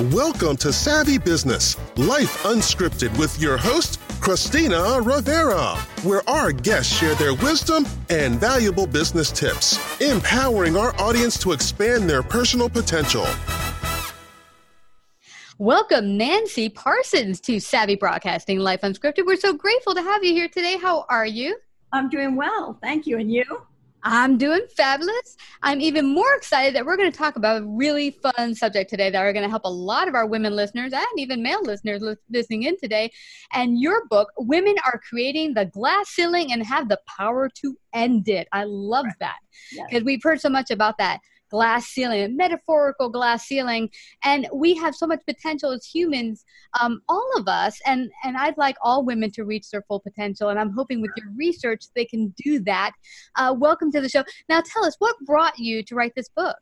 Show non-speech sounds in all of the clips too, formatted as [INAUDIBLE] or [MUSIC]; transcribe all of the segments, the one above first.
Welcome to Savvy Business, Life Unscripted with your host, Christina Rivera, where our guests share their wisdom and valuable business tips, empowering our audience to expand their personal potential. Welcome, Nancy Parsons, to Savvy Broadcasting Life Unscripted. We're so grateful to have you here today. How are you? I'm doing well. Thank you. And you? I'm doing fabulous. I'm even more excited that we're going to talk about a really fun subject today that are going to help a lot of our women listeners and even male listeners listening in today. And your book, Women Are Creating the Glass Ceiling and Have the Power to End It. I love right. that because yes. we've heard so much about that glass ceiling, metaphorical glass ceiling. And we have so much potential as humans, um, all of us. And, and I'd like all women to reach their full potential. And I'm hoping with your research they can do that. Uh, welcome to the show. Now, tell us what brought you to write this book?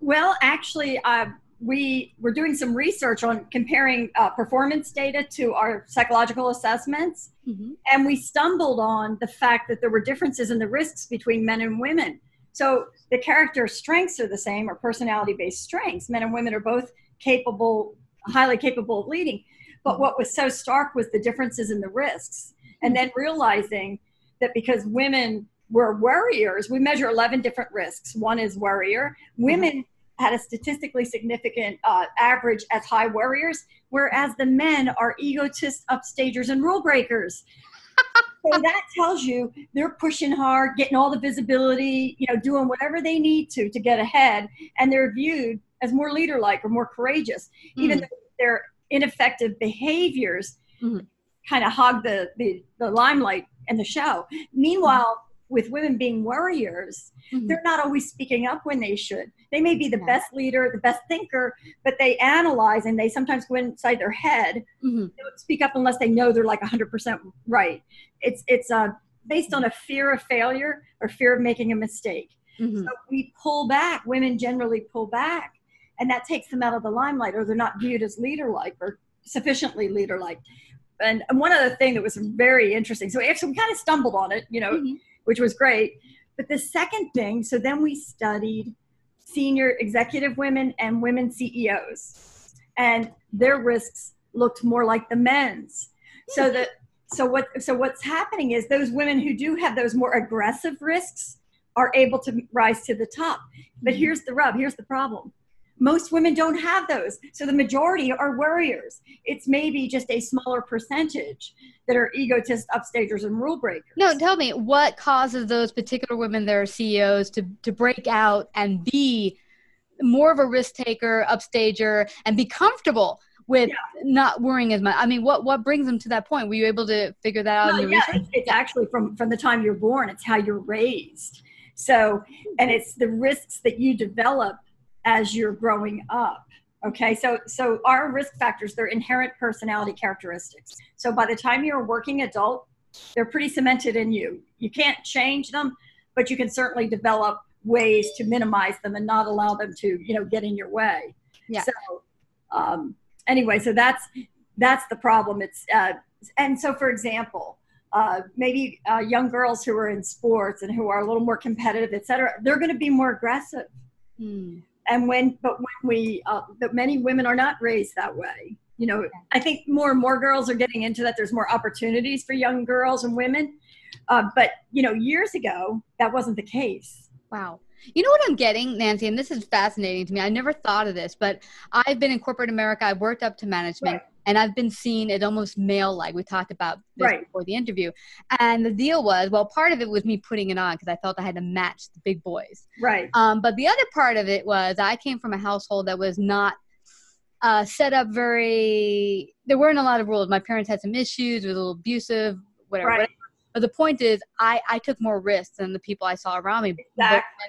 Well, actually, uh, we were doing some research on comparing uh, performance data to our psychological assessments. Mm-hmm. And we stumbled on the fact that there were differences in the risks between men and women. So the character strengths are the same, or personality based strengths. Men and women are both capable, highly capable of leading. But what was so stark was the differences in the risks. And then realizing that because women were worriers, we measure 11 different risks. One is worrier. Women had a statistically significant uh, average as high worriers, whereas the men are egotists, upstagers, and rule breakers so that tells you they're pushing hard, getting all the visibility, you know, doing whatever they need to to get ahead, and they're viewed as more leader-like or more courageous, mm. even though their ineffective behaviors mm kind of hog the, the the limelight and the show. Meanwhile, with women being worriers, mm-hmm. they're not always speaking up when they should. They may be the yeah. best leader, the best thinker, but they analyze and they sometimes go inside their head. Mm-hmm. They don't speak up unless they know they're like 100% right. It's it's uh, based on a fear of failure or fear of making a mistake. Mm-hmm. So we pull back. Women generally pull back, and that takes them out of the limelight, or they're not viewed as leader-like or sufficiently leader-like. And and one other thing that was very interesting. So actually, we kind of stumbled on it, you know, mm-hmm which was great. But the second thing, so then we studied senior executive women and women CEOs, and their risks looked more like the men's. So that so what so what's happening is those women who do have those more aggressive risks are able to rise to the top. But here's the rub. Here's the problem. Most women don't have those. So the majority are worriers. It's maybe just a smaller percentage that are egotists, upstagers, and rule breakers. No, tell me what causes those particular women that are CEOs to to break out and be more of a risk taker, upstager, and be comfortable with not worrying as much. I mean, what what brings them to that point? Were you able to figure that out your yeah, research? it's, it's actually from from the time you're born. It's how you're raised. So, and it's the risks that you develop as you're growing up. Okay, so so our risk factors they're inherent personality characteristics. So by the time you're a working adult, they're pretty cemented in you. You can't change them, but you can certainly develop ways to minimize them and not allow them to you know get in your way. Yeah. So um, anyway, so that's that's the problem. It's uh, and so for example, uh, maybe uh, young girls who are in sports and who are a little more competitive, et cetera, they're going to be more aggressive. Hmm. And when, but when we, uh, but many women are not raised that way. You know, I think more and more girls are getting into that. There's more opportunities for young girls and women. Uh, but you know, years ago, that wasn't the case. Wow. You know what I'm getting, Nancy, and this is fascinating to me. I never thought of this, but I've been in corporate America. I've worked up to management, Right. And I've been seen as almost male-like. We talked about this Right. before the interview, and the deal was, well, part of it was me putting it on because I felt I had to match the big boys. Right. Um, but the other part of it was I came from a household that was not uh, set up very. There weren't a lot of rules. My parents had some issues, was a little abusive, whatever. Right. whatever. But the point is, I, I took more risks than the people I saw around me, Exactly.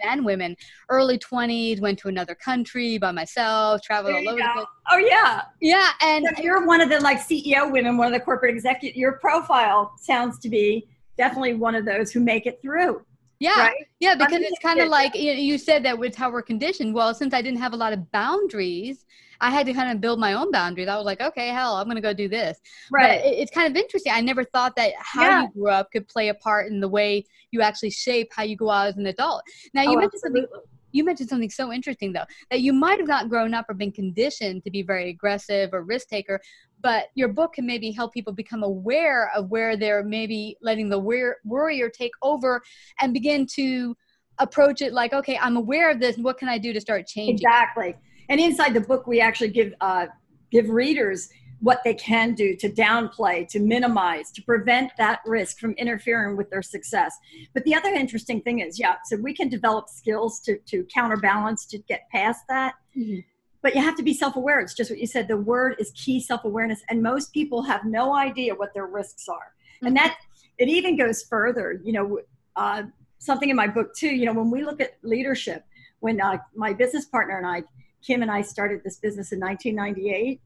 men and women. Early 20s, went to another country by myself, traveled all over the place. Oh yeah. Yeah, and So you're one of the like CEO women, one of the corporate executive. Your profile sounds to be definitely one of those who make it through. yeah, Right? yeah, because mean, it's kind of like you, you said that with how we're conditioned. Well, since I didn't have a lot of boundaries, I had to kind of build my own boundaries. I was like, okay, hell, I'm going to go do this. But it, it's kind of interesting. I never thought that how Yeah. you grew up could play a part in the way you actually shape how you go out as an adult. Now, you Oh, mentioned something. You mentioned something so interesting, though, that you might have not grown up or been conditioned to be very aggressive or risk taker, but your book can maybe help people become aware of where they're maybe letting the wor- worrier take over and begin to approach it like, okay, I'm aware of this. What can I do to start changing? Exactly. And inside the book, we actually give uh, give readers what they can do to downplay, to minimize, to prevent that risk from interfering with their success. But the other interesting thing is, yeah, so we can develop skills to to counterbalance to get past that. Mhm. But you have to be self-aware. It's just what you said. The word is key self-awareness, and most people have no idea what their risks are. And that it even goes further. You know, uh, something in my book too. You know, when we look at leadership, when uh, my business partner and I, Kim and I, started this business in 1998,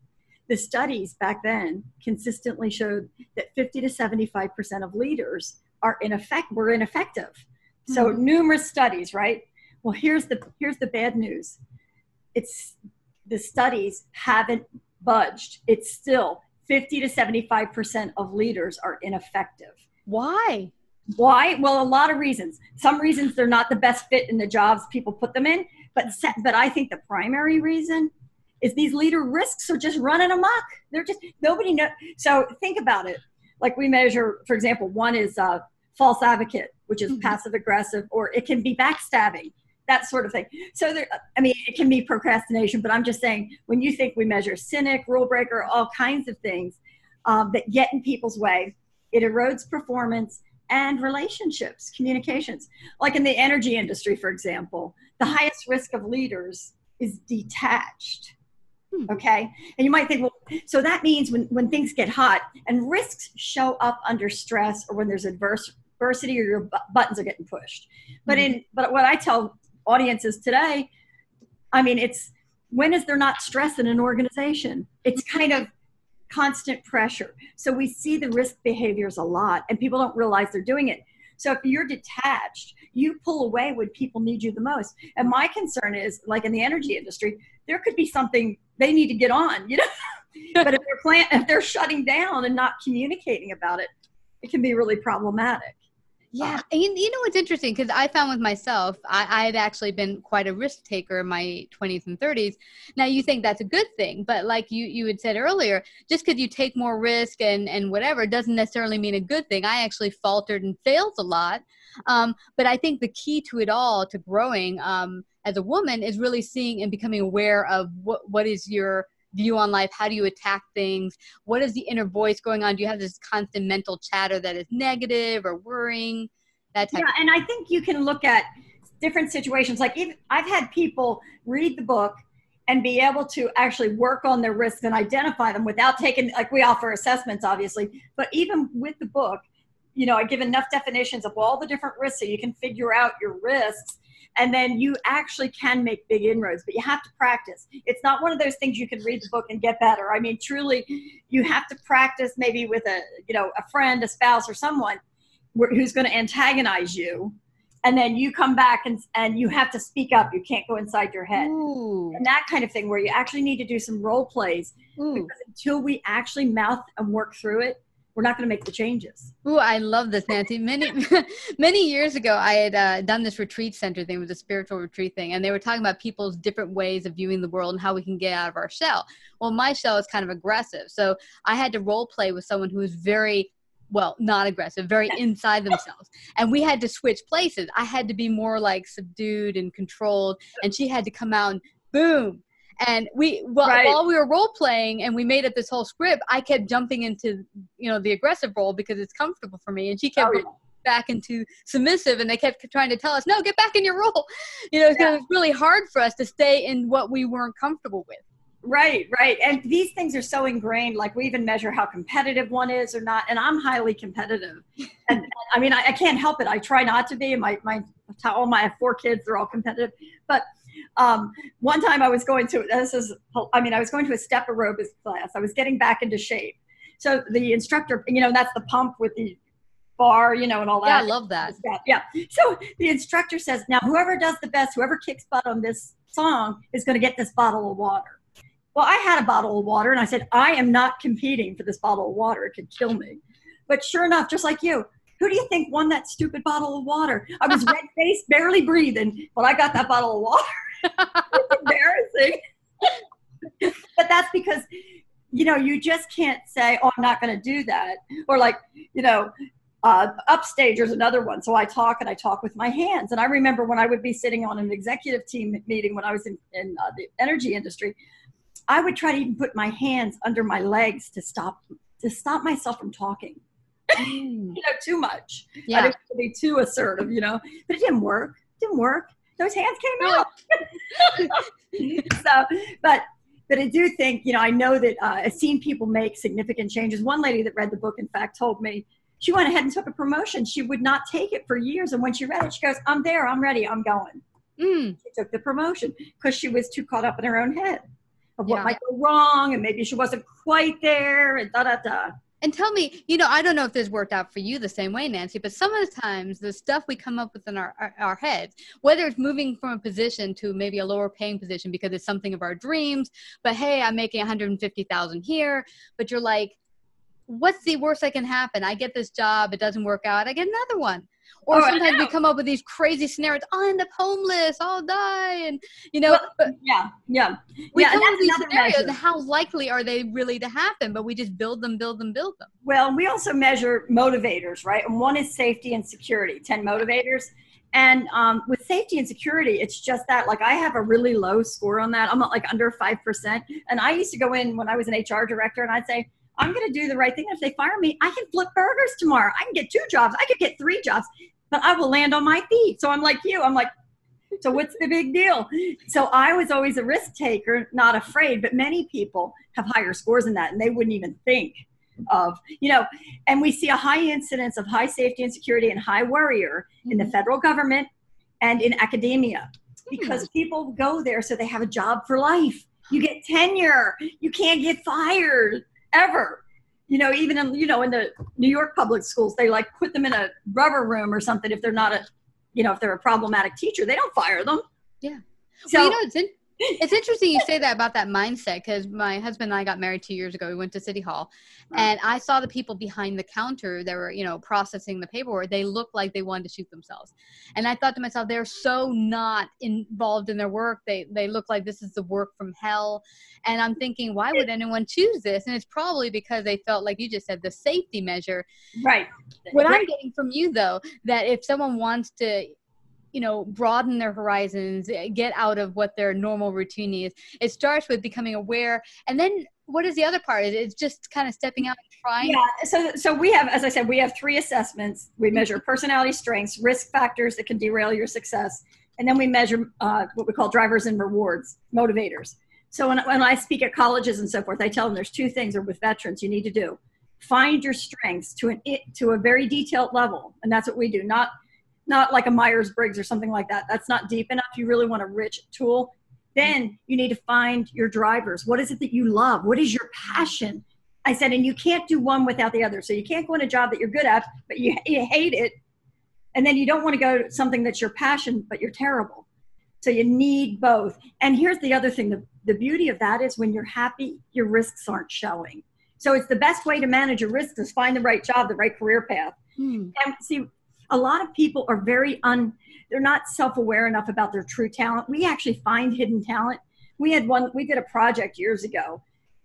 the studies back then consistently showed that 50 to 75 percent of leaders are in effect were ineffective. So hmm. numerous studies, right? Well, here's the here's the bad news. It's the studies haven't budged. It's still 50 to 75 percent of leaders are ineffective. Why? Why? Well, a lot of reasons. Some reasons they're not the best fit in the jobs people put them in, but but I think the primary reason is these leader risks are just running amok. They're just nobody know. So think about it. Like we measure, for example, one is uh, false advocate, which is passive aggressive, or it can be backstabbing, that sort of thing. So there, I mean, it can be procrastination, but I'm just saying when you think we measure cynic, rule breaker, all kinds of things um, that get in people's way, it erodes performance and relationships, communications. Like in the energy industry, for example, the highest risk of leaders is detached. Hmm. Okay. And you might think, well, so that means when, when things get hot and risks show up under stress or when there's adverse adversity or your bu- buttons are getting pushed. But hmm. in but what I tell audiences today, I mean, it's when is there not stress in an organization? It's mm-hmm. kind of constant pressure. So we see the risk behaviors a lot and people don't realize they're doing it. So if you're detached, you pull away when people need you the most. And my concern is like in the energy industry, there could be something they need to get on, you know. [LAUGHS] but if they're plant if they're shutting down and not communicating about it, it can be really problematic. Yeah, and you, you know what's interesting because I found with myself, I, I had actually been quite a risk taker in my 20s and 30s. Now you think that's a good thing, but like you you had said earlier, just because you take more risk and and whatever doesn't necessarily mean a good thing. I actually faltered and failed a lot, um, but I think the key to it all, to growing um, as a woman, is really seeing and becoming aware of what what is your view on life? How do you attack things? What is the inner voice going on? Do you have this constant mental chatter that is negative or worrying? That type yeah, and I think you can look at different situations. Like even, I've had people read the book and be able to actually work on their risks and identify them without taking like we offer assessments obviously but even with the book you know i give enough definitions of all the different risks so you can figure out your risks and then you actually can make big inroads but you have to practice. It's not one of those things you can read the book and get better. I mean truly you have to practice maybe with a you know a friend a spouse or someone who's going to antagonize you and then you come back and, and you have to speak up. You can't go inside your head. Ooh. and that kind of thing where you actually need to do some role plays. Ooh. because until we actually mouth and work through it we're not going to make the changes. Oh, I love this, Nancy. Many, [LAUGHS] many years ago, I had uh, done this retreat center thing it was a spiritual retreat thing, and they were talking about people's different ways of viewing the world and how we can get out of our shell. Well, my shell is kind of aggressive, so I had to role play with someone who was very well, not aggressive, very [LAUGHS] inside themselves. And we had to switch places. I had to be more like subdued and controlled, and she had to come out and boom, and we well, right. while we were role playing and we made up this whole script i kept jumping into you know the aggressive role because it's comfortable for me and she kept oh, back into submissive and they kept trying to tell us no get back in your role [LAUGHS] you know yeah. it's really hard for us to stay in what we weren't comfortable with Right, right. And these things are so ingrained. Like we even measure how competitive one is or not. And I'm highly competitive. [LAUGHS] And I mean, I, I, can't help it. I try not to be. My, my, all my four kids, they're all competitive. But um, one time I was going to, this is, I mean, I was going to a step aerobics class. I was getting back into shape. So the instructor, you know, that's the pump with the bar, you know, and all that. Yeah, I love that. Yeah. So the instructor says, now whoever does the best, whoever kicks butt on this song is going to get this bottle of water. Well, I had a bottle of water and I said, I am not competing for this bottle of water. It could kill me. But sure enough, just like you, who do you think won that stupid bottle of water? I was [LAUGHS] red faced, barely breathing, but I got that bottle of water. It's embarrassing. but that's because you know you just can't say oh i'm not going to do that. Or like you know uh, upstage there's another one. So i talk and i talk with my hands. And i remember when i would be sitting on an executive team meeting when i was in, in uh, the energy industry i would try to even put my hands under my legs to stop to stop myself from talking. Mm. [LAUGHS] you know too much. Yeah. i didn't want to be too assertive you know but it didn't work. It didn't work those hands came out. [LAUGHS] so, but but I do think, you know, I know that uh, I've seen people make significant changes. One lady that read the book, in fact, told me she went ahead and took a promotion. She would not take it for years. And when she read it, she goes, I'm there, I'm ready, I'm going. Mm. She took the promotion because she was too caught up in her own head of what yeah. might go wrong and maybe she wasn't quite there and da da da. And tell me, you know, I don't know if this worked out for you the same way, Nancy, but some of the times the stuff we come up with in our, our, our, heads, whether it's moving from a position to maybe a lower paying position because it's something of our dreams, but hey, I'm making 150,000 here, but you're like, what's the worst that can happen? I get this job, it doesn't work out, I get another one. Or oh, sometimes we come up with these crazy scenarios. I'll end up homeless. I'll die, and you know. Well, but yeah, yeah. We yeah, come up with these scenarios. Measure. How likely are they really to happen? But we just build them, build them, build them. Well, we also measure motivators, right? And one is safety and security. Ten motivators. And um, with safety and security, it's just that. Like I have a really low score on that. I'm like under five percent. And I used to go in when I was an HR director, and I'd say, I'm going to do the right thing. If they fire me, I can flip burgers tomorrow. I can get two jobs. I could get three jobs but I will land on my feet. So I'm like you. I'm like, so what's the big deal? So I was always a risk taker, not afraid, but many people have higher scores than that and they wouldn't even think of, you know, and we see a high incidence of high safety and security and high worrier in the mm-hmm. federal government and in academia because hmm. people go there so they have a job for life. You get tenure. You can't get fired ever you know, even in you know in the New York public schools, they like put them in a rubber room or something if they're not a, you know, if they're a problematic teacher, they don't fire them. Yeah. So well, you know, it's in, it's interesting you say that about that mindset because my husband and I got married two years ago. We went to City Hall, and I saw the people behind the counter that were, you know, processing the paperwork. They looked like they wanted to shoot themselves, and I thought to myself, they're so not involved in their work. They they look like this is the work from hell, and I'm thinking, why would anyone choose this? And it's probably because they felt like you just said the safety measure. Right. What right. I'm getting from you though, that if someone wants to you know broaden their horizons eh, get out of what their normal routine is. It starts with becoming aware and then what is the other part? It's just kind of stepping out and trying? Yeah so so we have as i said we have three assessments. We measure personality strengths risk factors that can derail your success and then we measure uh, what we call drivers and rewards motivators. So when, when i speak at colleges and so forth i tell them there's two things or with veterans you need to do. Find your strengths to an to a very detailed level and that's what we do not not like a Myers Briggs or something like that. That's not deep enough. You really want a rich tool. Then you need to find your drivers. What is it that you love? What is your passion? I said, and you can't do one without the other. So you can't go in a job that you're good at, but you, you hate it. And then you don't want to go to something that's your passion, but you're terrible. So you need both. And here's the other thing the, the beauty of that is when you're happy, your risks aren't showing. So it's the best way to manage your risks is find the right job, the right career path. Hmm. And see, a lot of people are very un they're not self-aware enough about their true talent. We actually find hidden talent. We had one we did a project years ago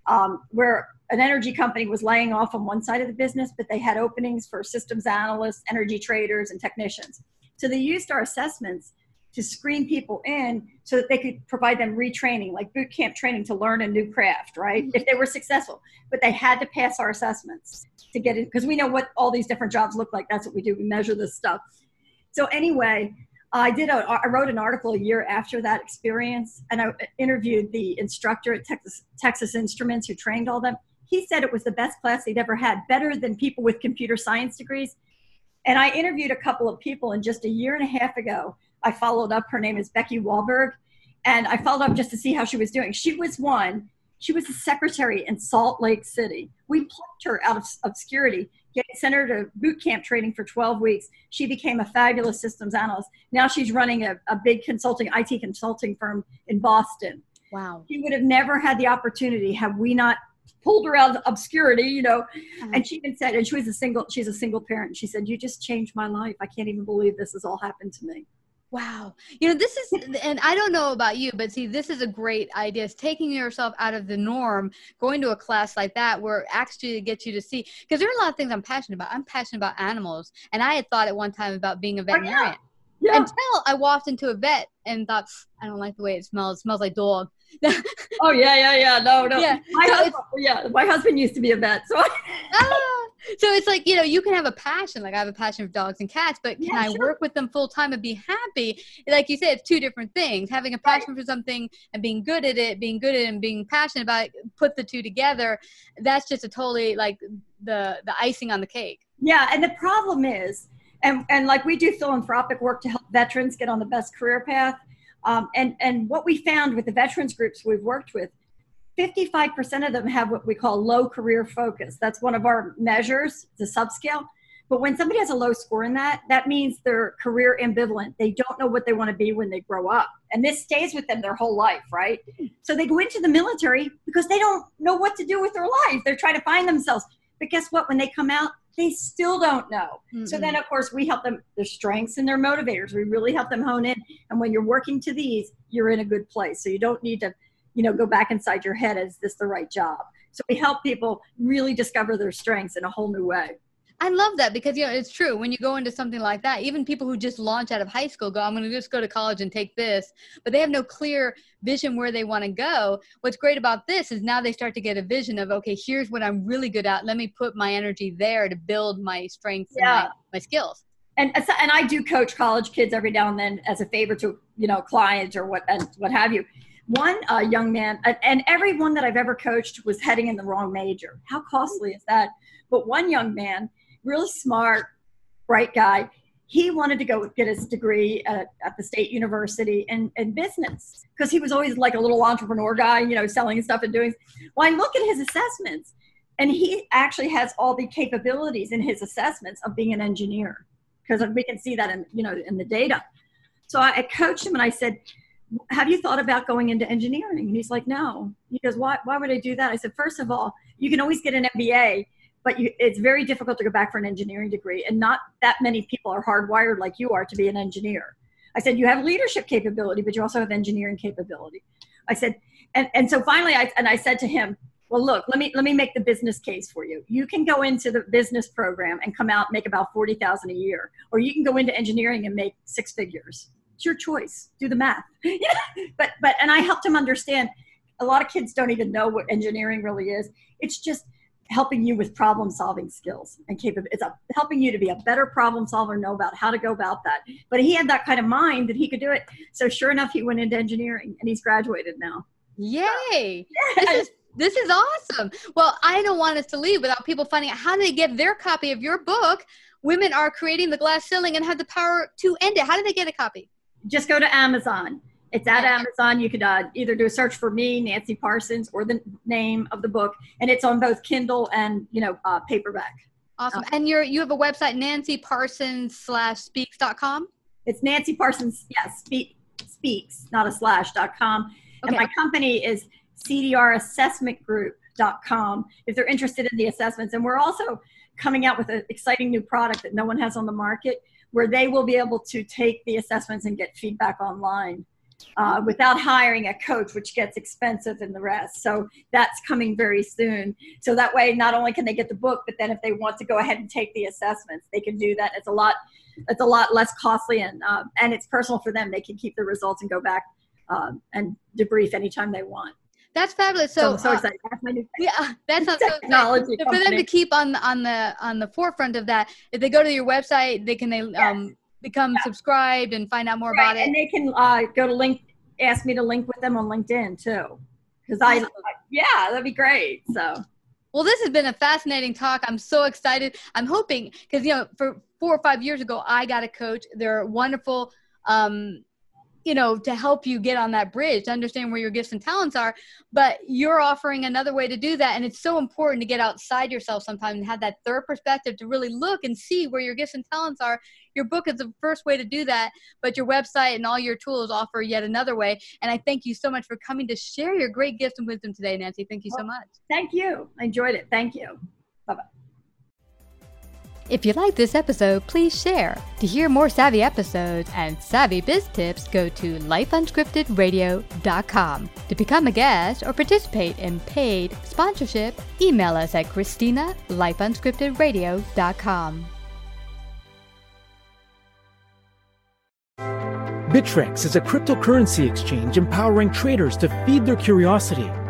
um, where an energy company was laying off on one side of the business but they had openings for systems analysts energy traders and technicians. So they used our assessments to screen people in so that they could provide them retraining like boot camp training to learn a new craft right mm-hmm. if they were successful but they had to pass our assessments to get in, because we know what all these different jobs look like. That's what we do. We measure this stuff. So anyway, I did a, I wrote an article a year after that experience, and I interviewed the instructor at Texas Texas Instruments who trained all them. He said it was the best class he'd ever had, better than people with computer science degrees. And I interviewed a couple of people, and just a year and a half ago, I followed up. Her name is Becky Wahlberg, and I followed up just to see how she was doing. She was one she was a secretary in Salt Lake City. We plucked her out of obscurity, sent her to boot camp training for 12 weeks. She became a fabulous systems analyst. Now she's running a, a big consulting, IT consulting firm in Boston. Wow. She would have never had the opportunity had we not pulled her out of obscurity, you know. Uh-huh. And she even said, and she was a single, she's a single parent. She said, You just changed my life. I can't even believe this has all happened to me. Wow. You know, this is, and I don't know about you, but see, this is a great idea. It's taking yourself out of the norm, going to a class like that where it actually gets you to see, because there are a lot of things I'm passionate about. I'm passionate about animals. And I had thought at one time about being a veterinarian. Yeah. Until I walked into a vet and thought, I don't like the way it smells. It smells like dog. oh yeah, yeah, yeah. No, no. [LAUGHS] Yeah. My so husband, yeah, my husband used to be a vet, so. I- ah so it's like you know you can have a passion like i have a passion for dogs and cats but can yeah, i sure. work with them full time and be happy like you said it's two different things having a passion right. for something and being good at it being good at it and being passionate about it put the two together that's just a totally like the the icing on the cake yeah and the problem is and and like we do philanthropic work to help veterans get on the best career path um, and and what we found with the veterans groups we've worked with 55% of them have what we call low career focus. That's one of our measures, the subscale. But when somebody has a low score in that, that means they're career ambivalent. They don't know what they want to be when they grow up. And this stays with them their whole life, right? So they go into the military because they don't know what to do with their life. They're trying to find themselves. But guess what? When they come out, they still don't know. Mm-hmm. So then, of course, we help them, their strengths and their motivators. We really help them hone in. And when you're working to these, you're in a good place. So you don't need to you know go back inside your head is this the right job? So we help people really discover their strengths in a whole new way. I love that because you know it's true. When you go into something like that even people who just launch out of high school go I'm going to just go to college and take this but they have no clear vision where they want to go. What's great about this is now they start to get a vision of okay here's what I'm really good at. Let me put my energy there to build my strengths yeah. and my, my skills. And and I do coach college kids every now and then as a favor to you know clients or what and what have you one uh, young man, and everyone that I've ever coached was heading in the wrong major. How costly is that? But one young man, really smart, bright guy, he wanted to go get his degree at, at the state university in, in business because he was always like a little entrepreneur guy, you know, selling stuff and doing. Well, I look at his assessments, and he actually has all the capabilities in his assessments of being an engineer because we can see that in you know in the data. So I, I coached him and I said, have you thought about going into engineering? And he's like, no. He goes, why, why would I do that? I said, first of all, you can always get an MBA, but you, it's very difficult to go back for an engineering degree. And not that many people are hardwired like you are to be an engineer. I said, you have leadership capability, but you also have engineering capability. I said, and, and so finally, I, and I said to him, well, look, let me, let me make the business case for you. You can go into the business program and come out, make about 40,000 a year, or you can go into engineering and make six figures it's your choice. Do the math. [LAUGHS] but but and I helped him understand. A lot of kids don't even know what engineering really is. It's just helping you with problem solving skills and capability. It's a, helping you to be a better problem solver, know about how to go about that. But he had that kind of mind that he could do it. So sure enough, he went into engineering and he's graduated now. Yay! This is this is awesome. Well, I don't want us to leave without people finding out how do they get their copy of your book. Women are creating the glass ceiling and have the power to end it. How do they get a copy? Just go to Amazon. It's at Amazon. You could uh, either do a search for me, Nancy Parsons, or the name of the book, and it's on both Kindle and you know uh, paperback. Awesome. Uh, and you're you have a website, Nancy Parsons slash speaks dot com. It's Nancy Parsons, yes, speak, speaks, not a slash dot com. Okay. And my company is CDR Assessment Group dot com. if they're interested in the assessments. And we're also coming out with an exciting new product that no one has on the market where they will be able to take the assessments and get feedback online uh, without hiring a coach, which gets expensive and the rest. So that's coming very soon. So that way, not only can they get the book, but then if they want to go ahead and take the assessments, they can do that. It's a lot, it's a lot less costly and uh, and it's personal for them. They can keep the results and go back um, and debrief anytime they want. That's fabulous. So, so, so uh, excited. That's my new [LAUGHS] yeah, that's [LAUGHS] not technology. So, for them to keep on on the on the forefront of that, if they go to your website, they can they yes. um become yeah. subscribed and find out more right. about it. And they can uh, go to link, ask me to link with them on LinkedIn too, because I, yeah, that'd be great. So. Well, this has been a fascinating talk. I'm so excited. I'm hoping because you know, for four or five years ago, I got a coach. They're wonderful. Um, you know to help you get on that bridge to understand where your gifts and talents are but you're offering another way to do that and it's so important to get outside yourself sometimes and have that third perspective to really look and see where your gifts and talents are. Your book is the first way to do that but your website and all your tools offer yet another way and i thank you so much for coming to share your great gifts and wisdom today nancy. Thank you so much. thank you. I enjoyed it. Thank you. Bye-bye if you like this episode, please share. To hear more savvy episodes and savvy biz tips, go to lifeunscriptedradio.com. To become a guest or participate in paid sponsorship, email us at Christina lifeunscriptedradio.com. Bittrex is a cryptocurrency exchange empowering traders to feed their curiosity